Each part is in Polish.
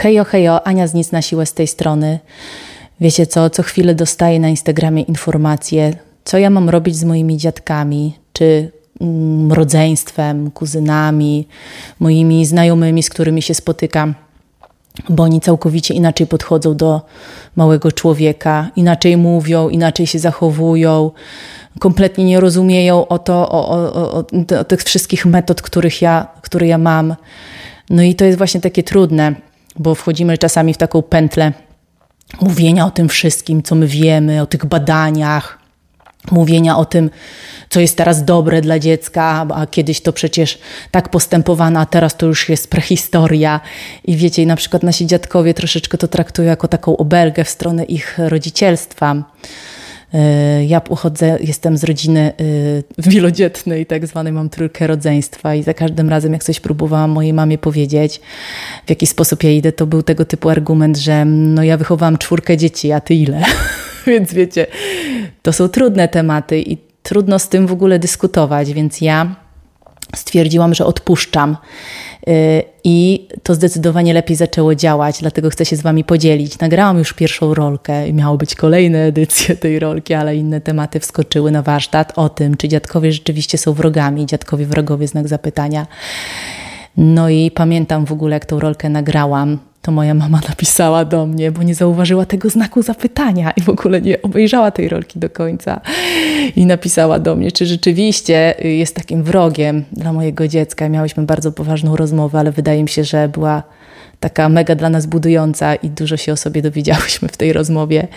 Hejo, hejo, Ania z Nic na siłę z tej strony. Wiecie co, co chwilę dostaję na Instagramie informacje, co ja mam robić z moimi dziadkami, czy mm, rodzeństwem, kuzynami, moimi znajomymi, z którymi się spotykam, bo oni całkowicie inaczej podchodzą do małego człowieka, inaczej mówią, inaczej się zachowują, kompletnie nie rozumieją o to, o, o, o, o tych wszystkich metod, których ja, które ja mam. No i to jest właśnie takie trudne, bo wchodzimy czasami w taką pętlę mówienia o tym wszystkim, co my wiemy, o tych badaniach, mówienia o tym, co jest teraz dobre dla dziecka, a kiedyś to przecież tak postępowano, a teraz to już jest prehistoria. I wiecie, na przykład nasi dziadkowie troszeczkę to traktują jako taką obelgę w stronę ich rodzicielstwa. Y, ja pochodzę, jestem z rodziny y, wielodzietnej, tak zwanej, mam trójkę rodzeństwa i za każdym razem, jak coś próbowałam mojej mamie powiedzieć, w jaki sposób ja idę, to był tego typu argument, że no ja wychowałam czwórkę dzieci, a ty ile? Więc wiecie, to są trudne tematy i trudno z tym w ogóle dyskutować, więc ja stwierdziłam, że odpuszczam. Y, I to zdecydowanie lepiej zaczęło działać, dlatego chcę się z Wami podzielić. Nagrałam już pierwszą rolkę i miały być kolejne edycje tej rolki, ale inne tematy wskoczyły na warsztat o tym, czy dziadkowie rzeczywiście są wrogami, dziadkowie wrogowie, znak zapytania. No i pamiętam w ogóle, jak tą rolkę nagrałam, to moja mama napisała do mnie, bo nie zauważyła tego znaku zapytania i w ogóle nie obejrzała tej rolki do końca. I napisała do mnie, czy rzeczywiście jest takim wrogiem dla mojego dziecka. Miałyśmy bardzo poważną rozmowę, ale wydaje mi się, że była taka mega dla nas budująca i dużo się o sobie dowiedziałyśmy w tej rozmowie.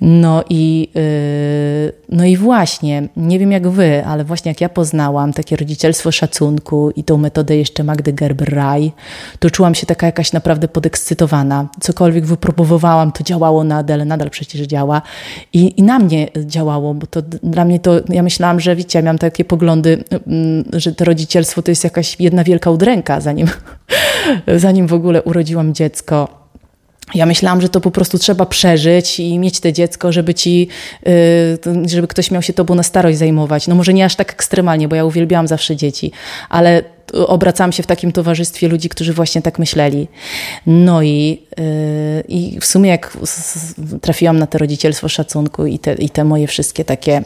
No i, yy, no i właśnie, nie wiem jak wy, ale właśnie jak ja poznałam takie rodzicielstwo szacunku i tą metodę jeszcze Magdy Gerber-Raj, to czułam się taka jakaś naprawdę podekscytowana. Cokolwiek wypróbowałam, to działało nadal, nadal przecież działa. I, I na mnie działało, bo to dla mnie to, ja myślałam, że wiecie, ja miałam takie poglądy, yy, że to rodzicielstwo to jest jakaś jedna wielka udręka, zanim, zanim w ogóle urodziłam dziecko. Ja myślałam, że to po prostu trzeba przeżyć i mieć te dziecko, żeby ci, y, żeby ktoś miał się tobą na starość zajmować. No może nie aż tak ekstremalnie, bo ja uwielbiałam zawsze dzieci, ale obracałam się w takim towarzystwie ludzi, którzy właśnie tak myśleli. No i, y, i w sumie jak trafiłam na to rodzicielstwo szacunku i te, i te moje wszystkie takie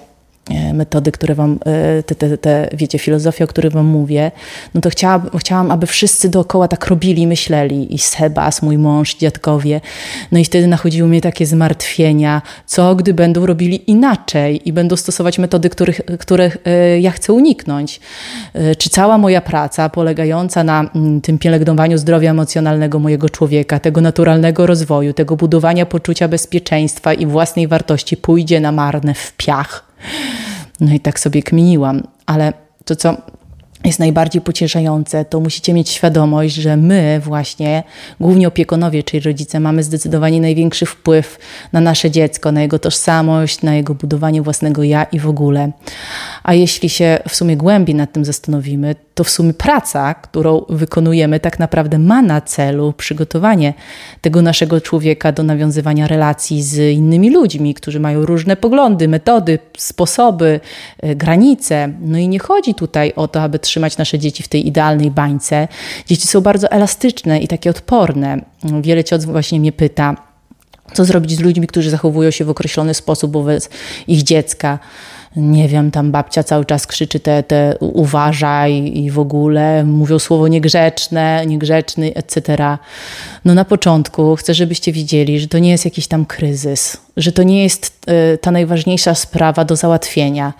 metody, które wam, e, te, te, te, wiecie, filozofie, o których wam mówię, no to chciałam, chciałam, aby wszyscy dookoła tak robili, myśleli. I Sebas, mój mąż, dziadkowie. No i wtedy nachodziły mnie takie zmartwienia, co gdy będą robili inaczej i będą stosować metody, których, których e, ja chcę uniknąć. Czy cała moja praca polegająca na mm, tym pielęgnowaniu zdrowia emocjonalnego mojego człowieka, tego naturalnego rozwoju, tego budowania poczucia bezpieczeństwa i własnej wartości pójdzie na marne w piach? No i tak sobie kminiłam, ale to co jest najbardziej pocieszające, to musicie mieć świadomość, że my właśnie, głównie opiekunowie, czyli rodzice, mamy zdecydowanie największy wpływ na nasze dziecko, na jego tożsamość, na jego budowanie własnego ja i w ogóle. A jeśli się w sumie głębiej nad tym zastanowimy, to w sumie praca, którą wykonujemy, tak naprawdę ma na celu przygotowanie tego naszego człowieka do nawiązywania relacji z innymi ludźmi, którzy mają różne poglądy, metody, sposoby, e, granice. No i nie chodzi tutaj o to, aby trzymać nasze dzieci w tej idealnej bańce. Dzieci są bardzo elastyczne i takie odporne. Wiele ciot właśnie mnie pyta, co zrobić z ludźmi, którzy zachowują się w określony sposób wobec ich dziecka nie wiem, tam babcia cały czas krzyczy te, te uważaj i w ogóle mówią słowo niegrzeczne, niegrzeczny, etc. No na początku chcę, żebyście widzieli, że to nie jest jakiś tam kryzys, że to nie jest y, ta najważniejsza sprawa do załatwienia.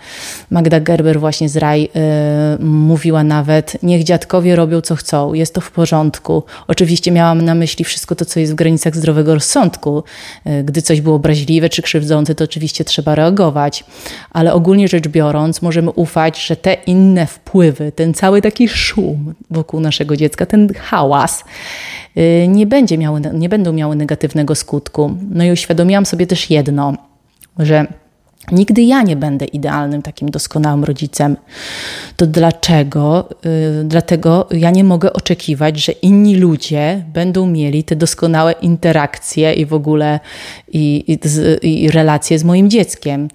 Magda Gerber właśnie z Raj y, mówiła nawet, niech dziadkowie robią co chcą, jest to w porządku. Oczywiście miałam na myśli wszystko to, co jest w granicach zdrowego rozsądku. Y, gdy coś było obraźliwe czy krzywdzące, to oczywiście trzeba reagować, ale ogólnie rzecz biorąc możemy ufać, że te inne wpływy, ten cały taki szum wokół naszego dziecka, ten hałas, nie, będzie miały, nie będą miały negatywnego skutku. No i uświadomiłam sobie też jedno, że Nigdy ja nie będę idealnym, takim doskonałym rodzicem. To dlaczego? Yy, dlatego ja nie mogę oczekiwać, że inni ludzie będą mieli te doskonałe interakcje i w ogóle i, i, i relacje z moim dzieckiem.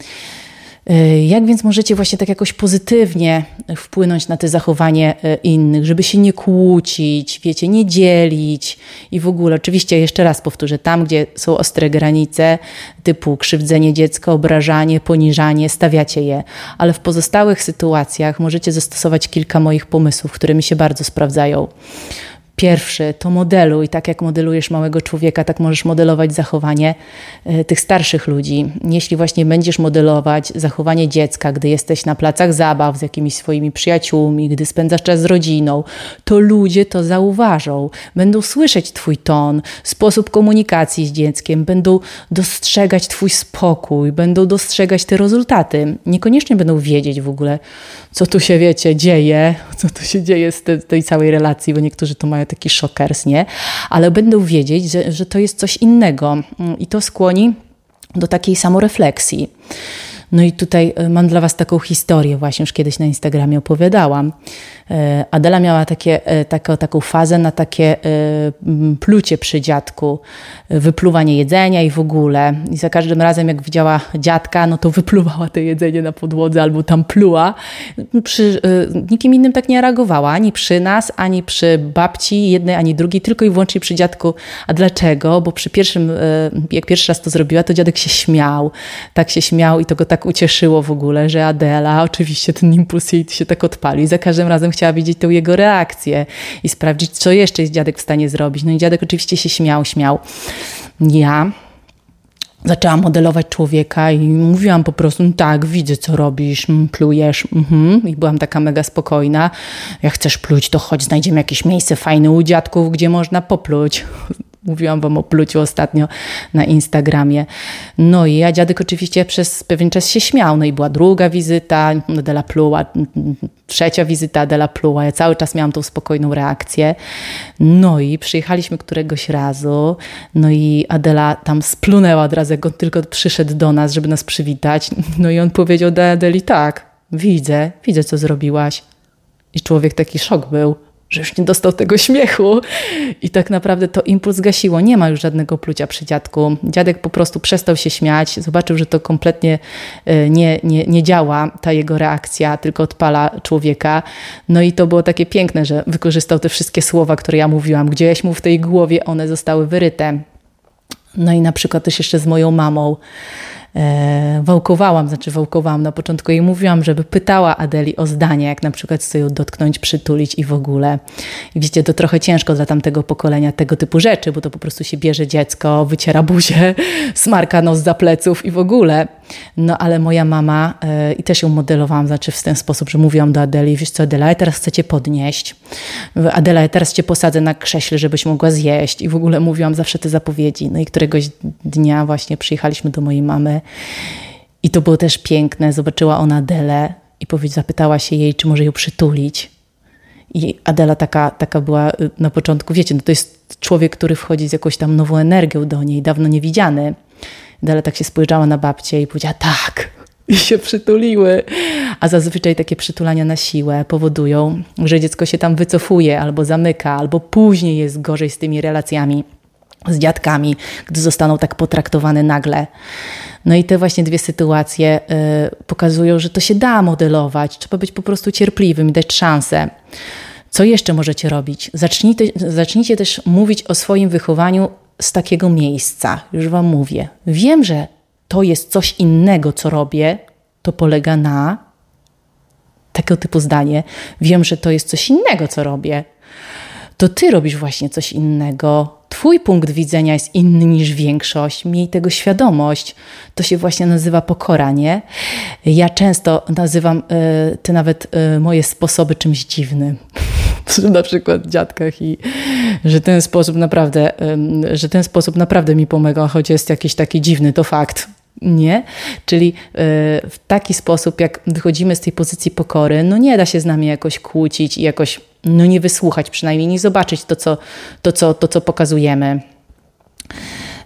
E, jak więc możecie właśnie tak jakoś pozytywnie wpłynąć na te zachowanie e, innych, żeby się nie kłócić, wiecie, nie dzielić i w ogóle, oczywiście jeszcze raz powtórzę, tam gdzie są ostre granice typu krzywdzenie dziecka, obrażanie, poniżanie, stawiacie je, ale w pozostałych sytuacjach możecie zastosować kilka moich pomysłów, które mi się bardzo sprawdzają. Pierwszy to modeluj, tak jak modelujesz małego człowieka, tak możesz modelować zachowanie e, tych starszych ludzi. Jeśli właśnie będziesz modelować zachowanie dziecka, gdy jesteś na placach zabaw z jakimiś swoimi przyjaciółmi, gdy spędzasz czas z rodziną, to ludzie to zauważą. Będą słyszeć Twój ton, sposób komunikacji z dzieckiem, będą dostrzegać Twój spokój, będą dostrzegać te rezultaty. Niekoniecznie będą wiedzieć w ogóle, co tu się, wiecie, dzieje, co tu się dzieje z te, tej całej relacji, bo niektórzy to mają taki szokers, nie? Ale będą wiedzieć, że, że to jest coś innego mm, i to skłoni do takiej samorefleksji. No i tutaj e, mam dla Was taką historię, właśnie już kiedyś na Instagramie opowiadałam. E, Adela miała takie, e, taką, taką fazę na takie plucie przy dziadku, wypluwanie jedzenia i w ogóle. I za każdym razem, jak widziała dziadka, no to wypluwała to jedzenie na podłodze albo tam pluła. Przy, nikim innym tak nie reagowała, ani przy nas, ani przy babci jednej, ani drugiej, tylko i wyłącznie przy dziadku. A dlaczego? Bo przy pierwszym, jak pierwszy raz to zrobiła, to dziadek się śmiał. Tak się śmiał i to go tak ucieszyło w ogóle, że Adela, oczywiście ten impuls jej się tak odpalił. Za każdym razem chciała widzieć tą jego reakcję i sprawdzić, co jeszcze jest dziadek w stanie zrobić. No i dziadek oczywiście się śmiał, śmiał. Ja zaczęłam modelować człowieka i mówiłam po prostu, no tak, widzę co robisz, plujesz, mhm. i byłam taka mega spokojna. Jak chcesz pluć, to chodź, znajdziemy jakieś miejsce fajne u dziadków, gdzie można popluć. Mówiłam wam o pluciu ostatnio na Instagramie. No i ja dziadek oczywiście przez pewien czas się śmiał. No i była druga wizyta, Adela pluła, trzecia wizyta, Adela pluła. Ja cały czas miałam tą spokojną reakcję. No i przyjechaliśmy któregoś razu, no i Adela tam splunęła od razu, jak on tylko przyszedł do nas, żeby nas przywitać. No i on powiedział do Adeli, tak, widzę, widzę co zrobiłaś. I człowiek taki szok był że już nie dostał tego śmiechu. I tak naprawdę to impuls gasiło. Nie ma już żadnego plucia przy dziadku. Dziadek po prostu przestał się śmiać, zobaczył, że to kompletnie e, nie, nie, nie działa, ta jego reakcja, tylko odpala człowieka. No i to było takie piękne, że wykorzystał te wszystkie słowa, które ja mówiłam. Gdzieś mu w tej głowie one zostały wyryte. No i na przykład też jeszcze z moją mamą e, wałkowałam, znaczy wałkowałam na początku i mówiłam, żeby pytała Adeli o zdanie, jak na przykład chce ją dotknąć, przytulić i w ogóle. I wiecie, to trochę ciężko dla tamtego pokolenia tego typu rzeczy, bo to po prostu się bierze dziecko, wyciera buzię, smarka nos za pleców i w ogóle. No ale moja mama, e, i też ją modelowałam, znaczy w ten sposób, że mówiłam do Adeli, wiesz co Adela, ja teraz chcę cię podnieść. Adela, ja teraz cię posadzę na krześle, żebyś mogła zjeść. I w ogóle mówiłam zawsze te zapowiedzi. No i któregoś dnia właśnie przyjechaliśmy do mojej mamy i to było też piękne. Zobaczyła ona Adelę i zapytała się jej, czy może ją przytulić. I Adela taka, taka była y, na początku, wiecie, no to jest człowiek, który wchodzi z jakąś tam nową energią do niej, dawno niewidziany. Adela tak się spojrzała na babcię i powiedziała tak. I się przytuliły. A zazwyczaj takie przytulania na siłę powodują, że dziecko się tam wycofuje, albo zamyka, albo później jest gorzej z tymi relacjami z dziadkami, gdy zostaną tak potraktowane nagle. No i te właśnie dwie sytuacje y, pokazują, że to się da modelować. Trzeba być po prostu cierpliwym i dać szansę. Co jeszcze możecie robić? Zacznijcie, zacznijcie też mówić o swoim wychowaniu z takiego miejsca. Już Wam mówię. Wiem, że to jest coś innego, co robię. To polega na takiego typu zdanie. Wiem, że to jest coś innego, co robię. To Ty robisz właśnie coś innego Twój punkt widzenia jest inny niż większość, miej tego świadomość. To się właśnie nazywa pokora, nie? Ja często nazywam y, te nawet y, moje sposoby czymś dziwnym. na przykład dziadkach i że ten sposób naprawdę, że ten sposób naprawdę mi pomaga, choć jest jakiś taki dziwny, to fakt. Nie? Czyli y, w taki sposób, jak wychodzimy z tej pozycji pokory, no nie da się z nami jakoś kłócić i jakoś no nie wysłuchać przynajmniej, nie zobaczyć to, co, to, co, to, co pokazujemy.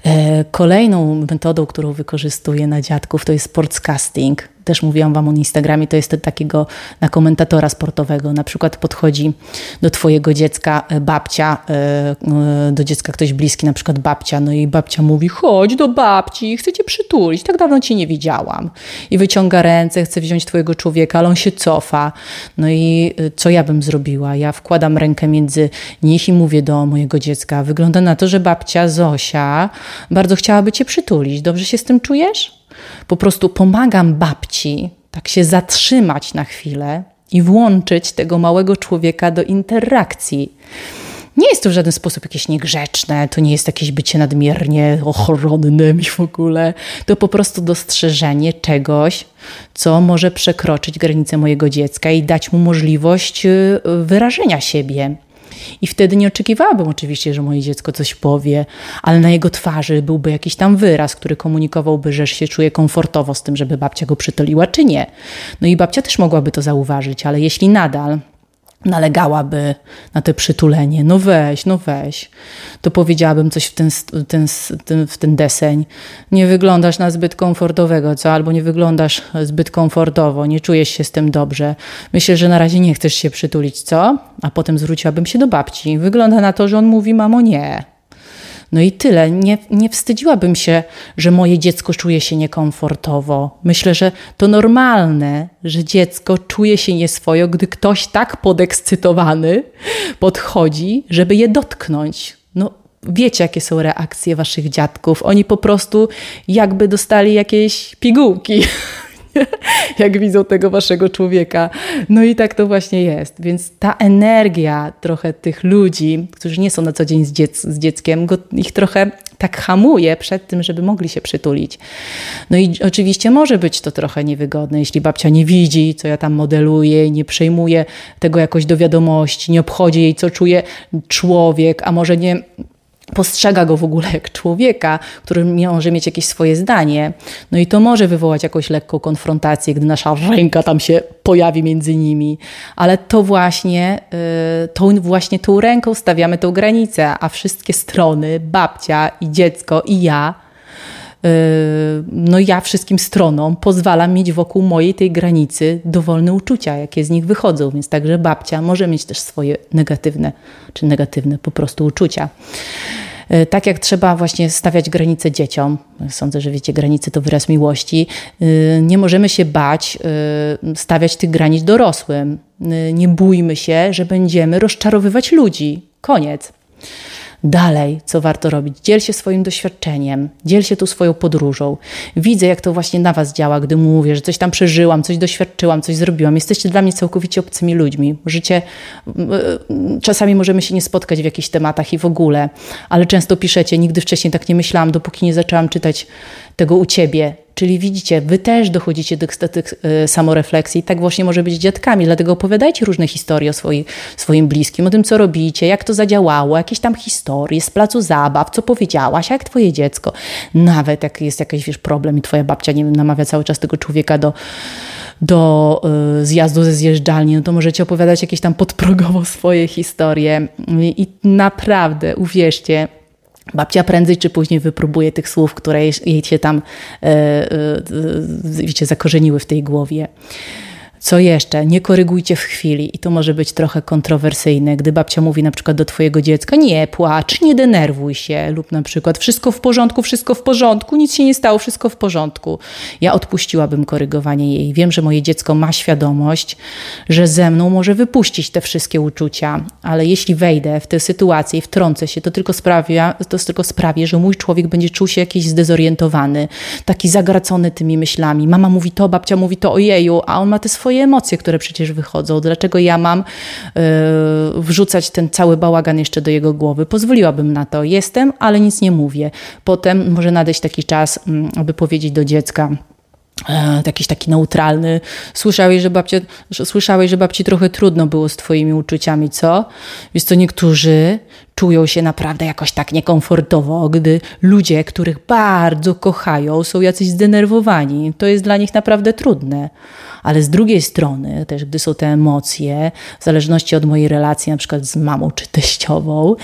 E, kolejną metodą, którą wykorzystuję na dziadków, to jest sportscasting. Też mówiłam Wam o Instagramie, to jest takiego na komentatora sportowego. Na przykład podchodzi do Twojego dziecka e, babcia, e, e, do dziecka ktoś bliski, na przykład babcia, no i babcia mówi: chodź do babci, chcę Cię przytulić, tak dawno Cię nie widziałam. I wyciąga ręce, chce wziąć Twojego człowieka, ale on się cofa. No i co ja bym zrobiła? Ja wkładam rękę między nich i mówię do mojego dziecka: wygląda na to, że babcia Zosia bardzo chciałaby Cię przytulić. Dobrze się z tym czujesz? Po prostu pomagam babci tak się zatrzymać na chwilę i włączyć tego małego człowieka do interakcji. Nie jest to w żaden sposób jakieś niegrzeczne, to nie jest jakieś bycie nadmiernie ochronnym i w ogóle. To po prostu dostrzeżenie czegoś, co może przekroczyć granice mojego dziecka i dać mu możliwość y, wyrażenia siebie. I wtedy nie oczekiwałabym oczywiście, że moje dziecko coś powie, ale na jego twarzy byłby jakiś tam wyraz, który komunikowałby, że się czuje komfortowo z tym, żeby babcia go przytuliła, czy nie. No i babcia też mogłaby to zauważyć, ale jeśli nadal nalegałaby na to przytulenie, no weź, no weź, to powiedziałabym coś w ten, ten, ten, w ten deseń. Nie wyglądasz na zbyt komfortowego, co? Albo nie wyglądasz zbyt komfortowo, nie czujesz się z tym dobrze. Myślę, że na razie nie chcesz się przytulić, co? A potem zwróciłabym się do babci. Wygląda na to, że on mówi, mamo, nie. No i tyle. Nie, nie wstydziłabym się, że moje dziecko czuje się niekomfortowo. Myślę, że to normalne, że dziecko czuje się nieswojo, gdy ktoś tak podekscytowany podchodzi, żeby je dotknąć. No, wiecie, jakie są reakcje waszych dziadków. Oni po prostu jakby dostali jakieś pigułki. jak widzą tego waszego człowieka. No i tak to właśnie jest. Więc ta energia trochę tych ludzi, którzy nie są na co dzień z, dziec z dzieckiem, go, ich trochę tak hamuje przed tym, żeby mogli się przytulić. No i oczywiście może być to trochę niewygodne, jeśli babcia nie widzi, co ja tam modeluję, nie przejmuje tego jakoś do wiadomości, nie obchodzi jej, co czuje człowiek, a może nie postrzega go w ogóle jak człowieka, który może mieć jakieś swoje zdanie. No i to może wywołać jakąś lekką konfrontację, gdy nasza ręka tam się pojawi między nimi. Ale to właśnie, y, tą właśnie tą ręką stawiamy tą granicę, a wszystkie strony, babcia i dziecko i ja, no ja wszystkim stronom pozwalam mieć wokół mojej tej granicy dowolne uczucia, jakie z nich wychodzą. Więc także babcia może mieć też swoje negatywne, czy negatywne po prostu uczucia. E, tak jak trzeba właśnie stawiać granice dzieciom, sądzę, że wiecie, granice to wyraz miłości, e, nie możemy się bać e, stawiać tych granic dorosłym. Nie bójmy się, że będziemy rozczarowywać ludzi. Koniec dalej, co warto robić. Dziel się swoim doświadczeniem, dziel się tu swoją podróżą. Widzę, jak to właśnie na Was działa, gdy mówię, że coś tam przeżyłam, coś doświadczyłam, coś zrobiłam. Jesteście dla mnie całkowicie obcymi ludźmi. Życie, czasami możemy się nie spotkać w jakichś tematach i w ogóle, ale często piszecie, nigdy wcześniej tak nie myślałam, dopóki nie zaczęłam czytać tego u Ciebie. Czyli widzicie, wy też dochodzicie do tych e, samorefleksji. Tak właśnie może być dziadkami, dlatego opowiadajcie różne historie o swoi, swoim bliskim, o tym, co robicie, jak to zadziałało, jakieś tam historie z placu zabaw, co powiedziałaś, jak twoje dziecko. Nawet jak jest jakiś wiesz, problem i twoja babcia, nie wiem, namawia cały czas tego człowieka do do y, zjazdu ze zjeżdżalni, no to możecie opowiadać jakieś tam podprogowo swoje historie. I, i naprawdę, uwierzcie, Babcia prędzej czy później wypróbuje tych słów, które jej się tam, e, e, wiecie, zakorzeniły w tej głowie. Co jeszcze? Nie korygujcie w chwili i to może być trochę kontrowersyjne, gdy babcia mówi na przykład do twojego dziecka nie płacz, nie denerwuj się lub na przykład wszystko w porządku, wszystko w porządku, nic się nie stało, wszystko w porządku. Ja odpuściłabym korygowanie jej. Wiem, że moje dziecko ma świadomość, że ze mną może wypuścić te wszystkie uczucia, ale jeśli wejdę w tę sytuację i wtrącę się, to tylko sprawia, to tylko sprawię, że mój człowiek będzie czuł się jakiś zdezorientowany, taki zagracony tymi myślami. Mama mówi to, babcia mówi to, ojeju, a on ma te swoje swoje emocje, które przecież wychodzą. Dlaczego ja mam y, wrzucać ten cały bałagan jeszcze do jego głowy? Pozwoliłabym na to. Jestem, ale nic nie mówię. Potem może nadejść taki czas, mm, aby powiedzieć do dziecka, e, jakiś taki neutralny. Słyszałeś, że, babcia, że, słyszałeś, że babci trochę trudno było z twoimi uczuciami, co? Więc to niektórzy czują się naprawdę jakoś tak niekomfortowo, gdy ludzie, których bardzo kochają, są jacyś zdenerwowani. To jest dla nich naprawdę trudne ale z drugiej strony, też gdy są te emocje, w zależności od mojej relacji, na przykład z mamą czy teściową,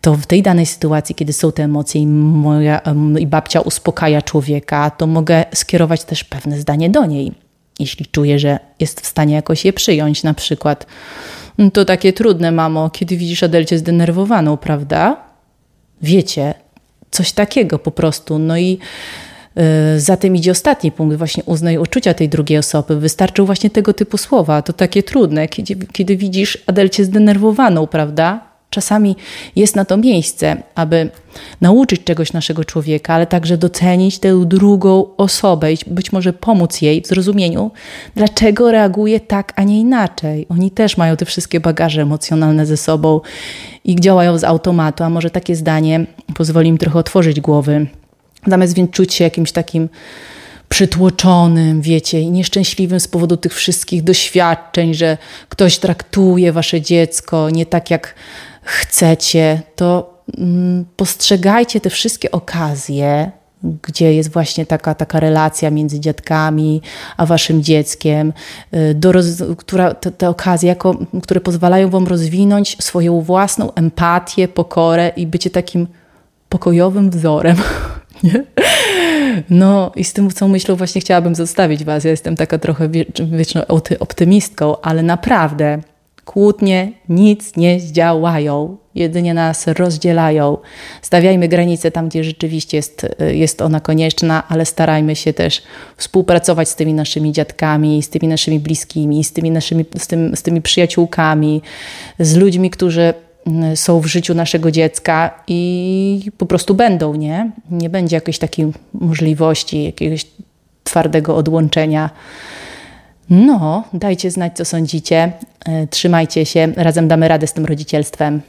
to w tej danej sytuacji, kiedy są te emocje i, moja, i babcia uspokaja człowieka, to mogę skierować też pewne zdanie do niej. jeśli czuje, że jest w stanie jakoś je przyjąć. Na przykład, no to takie trudne, mamo, kiedy widzisz Adelcie zdenerwowaną, prawda? Wiecie, coś takiego po prostu. No i za tym idzie ostatni punkt, właśnie uznaj uczucia tej drugiej osoby. Wystarczą właśnie tego typu słowa. To takie trudne, kiedy, kiedy widzisz Adelcie zdenerwowaną, prawda? Czasami jest na to miejsce, aby nauczyć czegoś naszego człowieka, ale także docenić tę drugą osobę i być może pomóc jej w zrozumieniu, dlaczego reaguje tak, a nie inaczej. Oni też mają te wszystkie bagaże emocjonalne ze sobą i działają z automatu, a może takie zdanie pozwoli im trochę otworzyć głowy, zamiast więc czuć się jakimś takim przytłoczonym, wiecie, i nieszczęśliwym z powodu tych wszystkich doświadczeń, że ktoś traktuje wasze dziecko nie tak, jak chcecie, to mm, postrzegajcie te wszystkie okazje, gdzie jest właśnie taka, taka relacja między dziadkami a waszym dzieckiem, y, do roz, która, te, te okazje, jako, które pozwalają wam rozwinąć swoją własną empatię, pokorę i bycie takim pokojowym wzorem. Nie? No i z tym całą myślą właśnie chciałabym zostawić was. Ja jestem taka trochę wieczną optymistką, ale naprawdę Kłótnie nic nie zdziałają, jedynie nas rozdzielają. Stawiajmy granice tam, gdzie rzeczywiście jest, jest ona konieczna, ale starajmy się też współpracować z tymi naszymi dziadkami, z tymi naszymi bliskimi, z tymi naszymi z, tym, z tymi przyjaciółkami, z ludźmi, którzy są w życiu naszego dziecka i po prostu będą, nie? Nie będzie jakiejś takiej możliwości, jakiegoś twardego odłączenia. No, dajcie znać, co sądzicie. E, trzymajcie się, razem damy radę z tym rodzicielstwem.